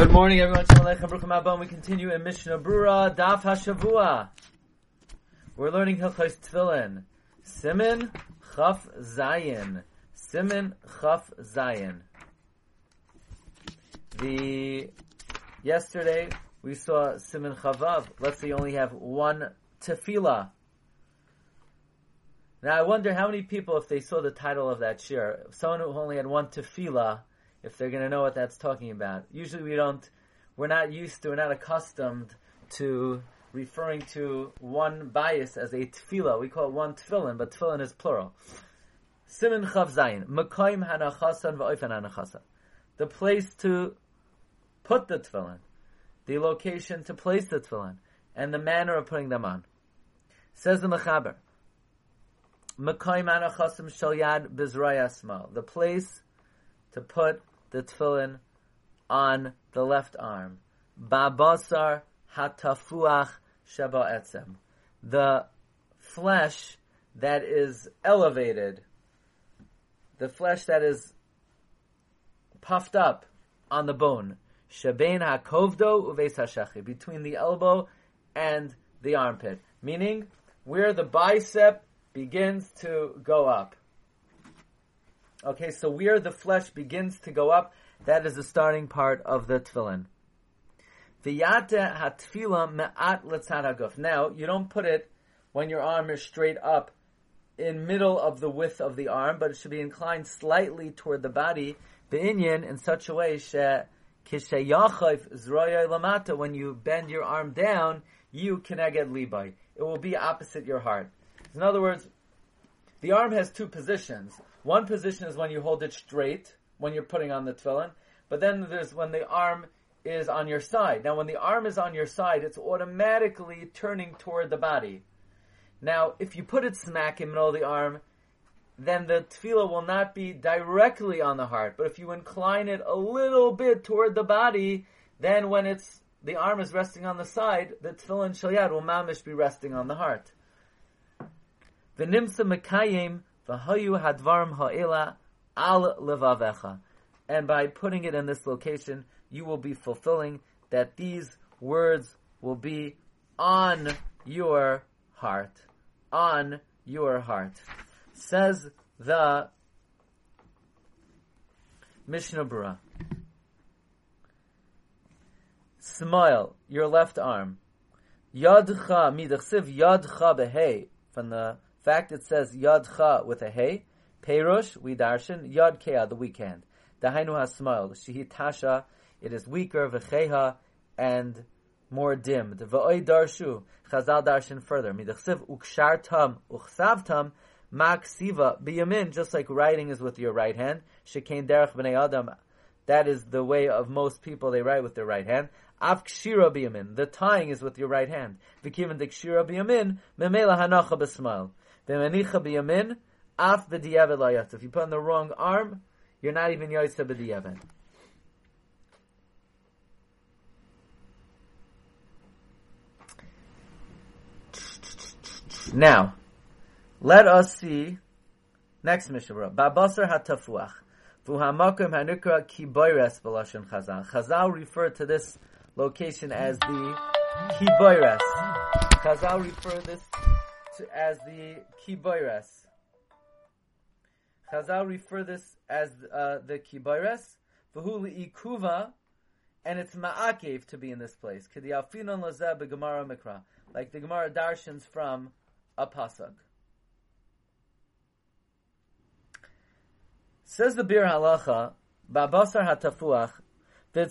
Good morning, everyone. We continue in Mishnah Berurah, Daf Hashavua. We're learning Hilchos Tefillin. Simin Chaf Zayin. Simin Chaf Zayin. The yesterday we saw Simin Chavav. Let's say only have one tefillah. Now I wonder how many people, if they saw the title of that shir, someone who only had one tefillah, if they're going to know what that's talking about. Usually we don't, we're not used to, we're not accustomed to referring to one bias as a tefillah. We call it one tefillin, but tefillin is plural. Simin chav zayin. Mekayim hanachasan va'oifen hanachasan. The place to put the tefillin. The location to place the tefillin. And the manner of putting them on. Says the Mechaber. Mekayim hanachasim shal yad bizrayasmal. The place to put the tefillin on the left arm. Babasar hatafuach sheba. The flesh that is elevated, the flesh that is puffed up on the bone. Shebein hakovdo uveis hashachi. Between the elbow and the armpit. Meaning, where the bicep begins to go up. Okay, so where the flesh begins to go up, that is the starting part of the tefillin. Me'at. Now, you don't put it when your arm is straight up in middle of the width of the arm, but it should be inclined slightly toward the body, be'inyan, in such a way, lamata, when you bend your arm down, you keneged libai. It will be opposite your heart. In other words, the arm has two positions. One position is when you hold it straight, when you're putting on the tefillin, but then there's when the arm is on your side. Now, when the arm is on your side, it's automatically turning toward the body. Now, if you put it smack in the middle of the arm, then the tefillah will not be directly on the heart. But if you incline it a little bit toward the body, then when it's the arm is resting on the side, the tefillin shalyad will mamish be resting on the heart. The nimsa mekayim v'hayu hadvarim ha'ela al levavecha. And by putting it in this location, you will be fulfilling that these words will be on your heart. On your heart. Says the Mishnah Berurah. Smile, your left arm. Yadcha midachsiv yadcha behei. From the fact it says Yad yadcha with a hey. Perush, we darshan. Yad kea, the weak hand. Dahainu. Shihi tasha, it is weaker. V'cheha, and more dim. The v'oi darshu. Chazal darshan further. Midachsiv ukshar tam uchsav tam. Maksiva biyamin, just like writing is with your right hand. Shekain derech b'nei adam. That is the way of most people. They write with their right hand. Av kshira biyamin. The tying is with your right hand. V'kivan de kshira biyamin. Memela hanacha b'smile. If you put on the wrong arm, you're not even yotze b'diyavet. Now, let us see next Mishnah. Babasar hatafuach. Vuhamakim hanikra kiboires b'lashon Chazal. Chazal referred to this location as the kiboires. Chazal referred this as the kiboires. Chazal refer this as uh, the kiboires. V'hu ikuva, and it's ma'akev to be in this place. K'diafinon lazeh b'gemara mikra. Like the Gemara darshans from a pasuk. Says the Biur Halacha, Babasar Hatafuach, You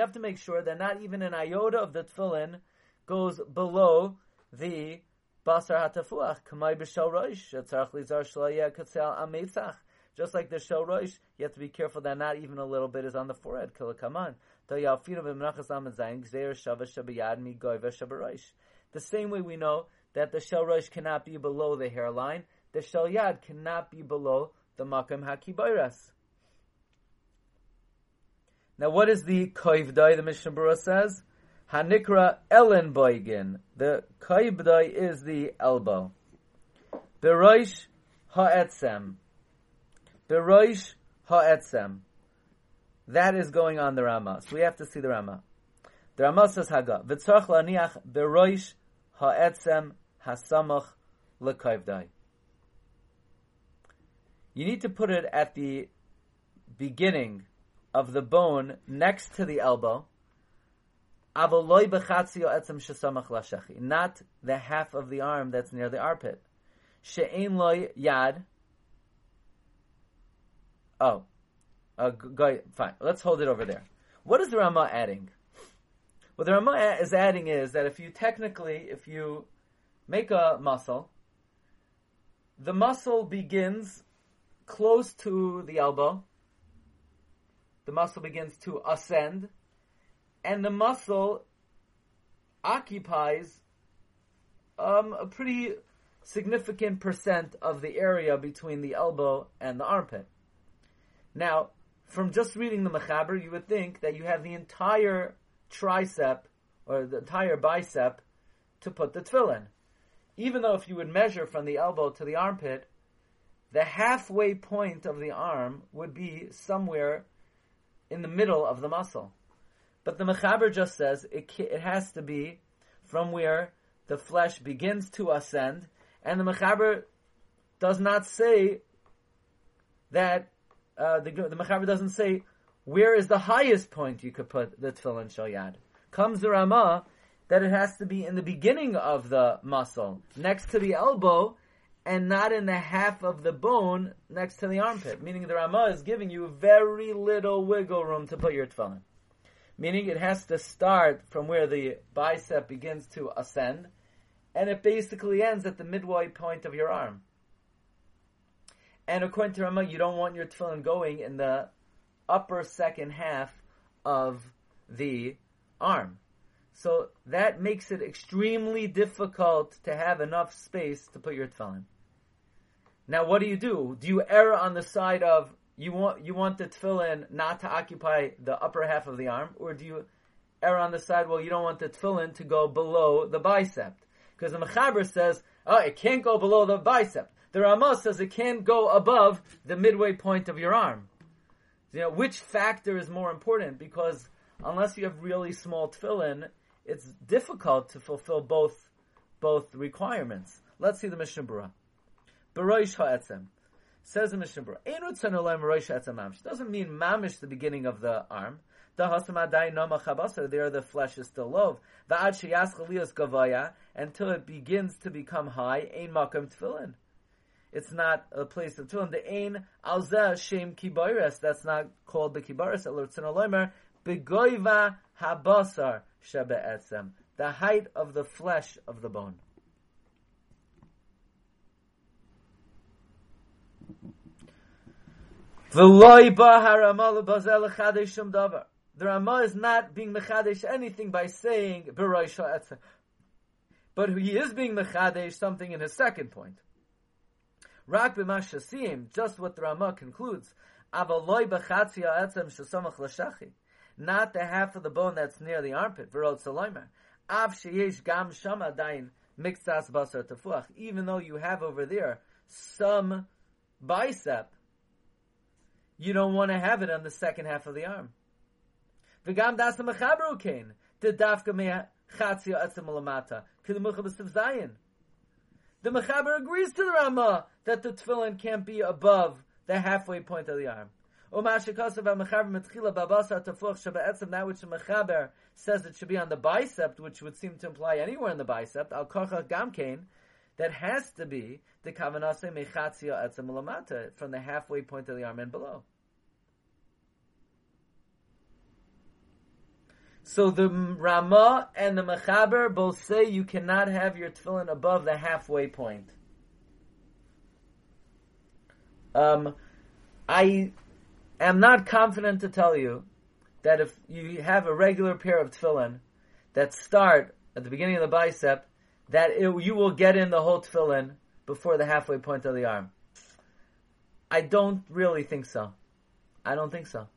have to make sure that not even an iota of the tefillin goes below the basar hatafuach. Kamay b'shal roish, v'tzarch lizar shalei kitzei ametzach. Just like the shel roish, you have to be careful that not even a little bit is on the forehead. Kilakaman. The same way we know that the shel roish cannot be below the hairline, the shel yad cannot be below the makam hakibayras. Now, what is the koivdai? The Mishnah Berurah says hanikra elen boigin. The koivdai is the elbow. ha ha'etzem. Beroish ha'etzem. That is going on the Rama. So we have to see the Rama. The Rama says Haga. V'tzorach laniach beroish ha'etzem hasamach l'kayvdai. You need to put it at the beginning of the bone next to the elbow. Not the half of the arm that's near the armpit. She'ein loy yad. Oh, uh, go, fine. Let's hold it over there. What is the Rama adding? What the Rama is adding is that if you technically, if you make a muscle, the muscle begins close to the elbow. The muscle begins to ascend, and the muscle occupies um, a pretty significant percent of the area between the elbow and the armpit. Now, from just reading the Mechaber, you would think that you have the entire tricep or the entire bicep to put the tefillin. Even though if you would measure from the elbow to the armpit, the halfway point of the arm would be somewhere in the middle of the muscle. But the Mechaber just says it, it has to be from where the flesh begins to ascend and the Mechaber does not say that uh, the the Mechaber doesn't say where is the highest point you could put the tefillin shel yad. Comes the Rama that it has to be in the beginning of the muscle, next to the elbow, and not in the half of the bone next to the armpit. Meaning the Rama is giving you very little wiggle room to put your tefillin. Meaning it has to start from where the bicep begins to ascend, and it basically ends at the midway point of your arm. And according to Rama, you don't want your tefillin going in the upper second half of the arm. So that makes it extremely difficult to have enough space to put your tefillin. Now, what do you do? Do you err on the side of you want you want the tefillin not to occupy the upper half of the arm, or do you err on the side well you don't want the tefillin to go below the bicep? Because the Mechaber says, oh, it can't go below the bicep. The Ramah says it can't go above the midway point of your arm. You know, which factor is more important? Because unless you have really small tefillin, it's difficult to fulfill both both requirements. Let's see the Mishnah Berurah. Baroish ha'etzem. Says the Mishnah Berurah, doesn't mean mamish the beginning of the arm. There the flesh is still low. Until it begins to become high, ein makam tefillin. It's not a place of tefillin. The ein alzeh shem kibaris. That's not called the kibaris. Elurtzin er alomer begoiva habasar shebe'etzem. The height of the flesh of the bone. The Rama is not being mechadesh anything by saying but he is being mechadesh something in his second point. Rak just what the Rama concludes, not the half of the bone that's near the armpit, gam basar even though you have over there some bicep, you don't want to have it on the second half of the arm. V'gam das mechaberu kain, the dafka me chatzia etzem lamata, kidemucha b'siv zayin. The mechaber agrees to the Rama that the tefillin can't be above the halfway point of the arm. That which the mechaber says it should be on the bicep, which would seem to imply anywhere in the bicep, al gamkein, that has to be the kavanase mechatzia etzem from the halfway point of the arm and below. So the Rama and the Mechaber both say you cannot have your tefillin above the halfway point. Um, I am not confident to tell you that if you have a regular pair of tefillin that start at the beginning of the bicep, that it, you will get in the whole tefillin before the halfway point of the arm. I don't really think so. I don't think so.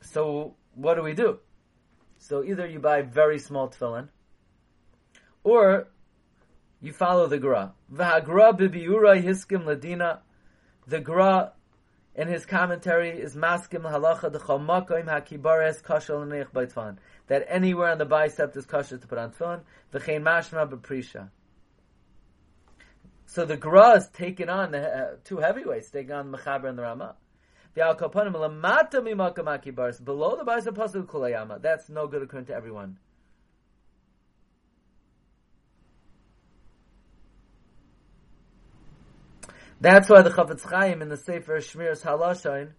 So what do we do? So either you buy very small tefillin, or you follow the Gra. V'hagra bibiura hiskim ladina. The Gra in his commentary is maskim halacha dechol makoim hakibares kashal neich by. That anywhere on the bicep is kosher to put on tefillin. V'chein mashma b'prisha. So the Gra is taking on the uh, two heavyweights, taking on the Mechaber and the Rama. Below the bicep pasul kulayama. That's no good according to everyone. That's why the Chafetz Chaim in the Sefer Shmiras Halashain,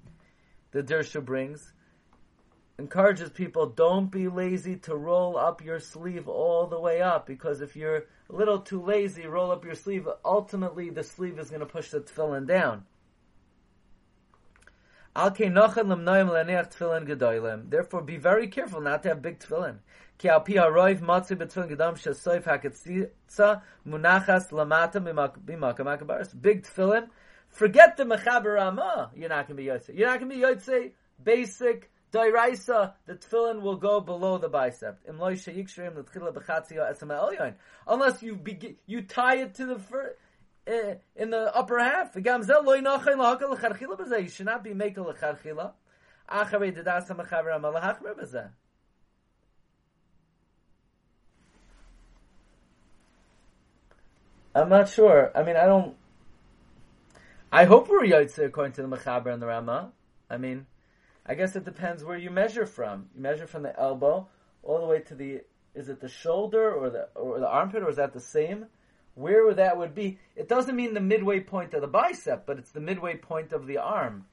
the Dirshu brings, encourages people don't be lazy to roll up your sleeve all the way up because if you're a little too lazy, roll up your sleeve. Ultimately, the sleeve is going to push the tefillin down. Therefore, be very careful not to have big tefillin. Forget the Big tefillin. Forget the mechaber Ramah. You're not going to be yotze. You're not going to be yotze. Basic dairaisa. The tefillin will go below the bicep. Unless you begin, you tie it to the first Eh, in the upper half. You should not be making lecharchila. Acharei dedasa mechaber Ramah b'zeh. I'm not sure. I mean, I don't. I hope we're Yotze according to the Mechaber and the Rama. I mean, I guess it depends where you measure from. You measure from the elbow all the way to the. Is it the shoulder or the or the armpit or is that the same? Where that would be? It doesn't mean the midway point of the bicep, but it's the midway point of the arm.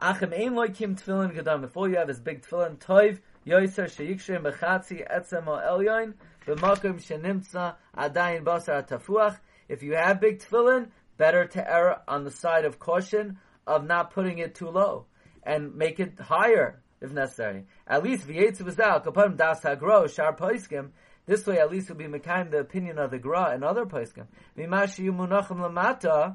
Achem ein loikim tefillin gadam. If all you have is big tefillin, toiv yoyser sheyikshrim bechatzi etzem o elyon b'makom shenimtza adayin basar tafuach. If you have big tefillin, better to err on the side of caution of not putting it too low and make it higher if necessary. At least v'yetzu v'zal kaparim das hagro shar poiskim. This way, at least, will be mekayim the opinion of the Gra and other poiskim. Mimashi yumunachim lamata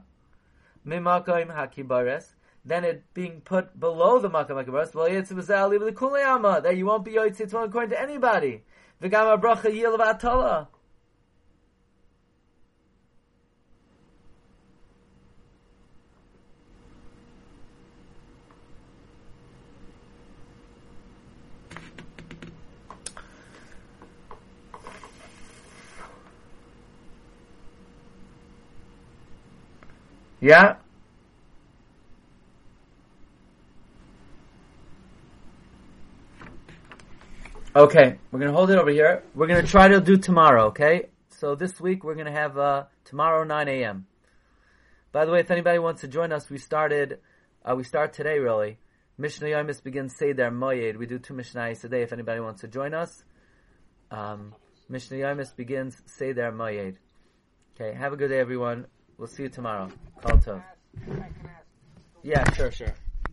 mimakom hakibares then it being put below the makam akabaras, well, it's with the kuleyama that you won't be yotzit according to anybody. V'gama bracha yil Yeah? Okay, we're gonna hold it over here. We're gonna try to do tomorrow. Okay, so this week we're gonna have uh, tomorrow 9 a.m. By the way, if anybody wants to join us, we started. Uh, we start today really. Mishnah Yomis begins Seder Moyed. We do two Mishnahs a day. If anybody wants to join us, um, Mishnah Yomis begins Seder Moyed. Okay, have a good day, everyone. We'll see you tomorrow. Call to. Yeah, sure, sure.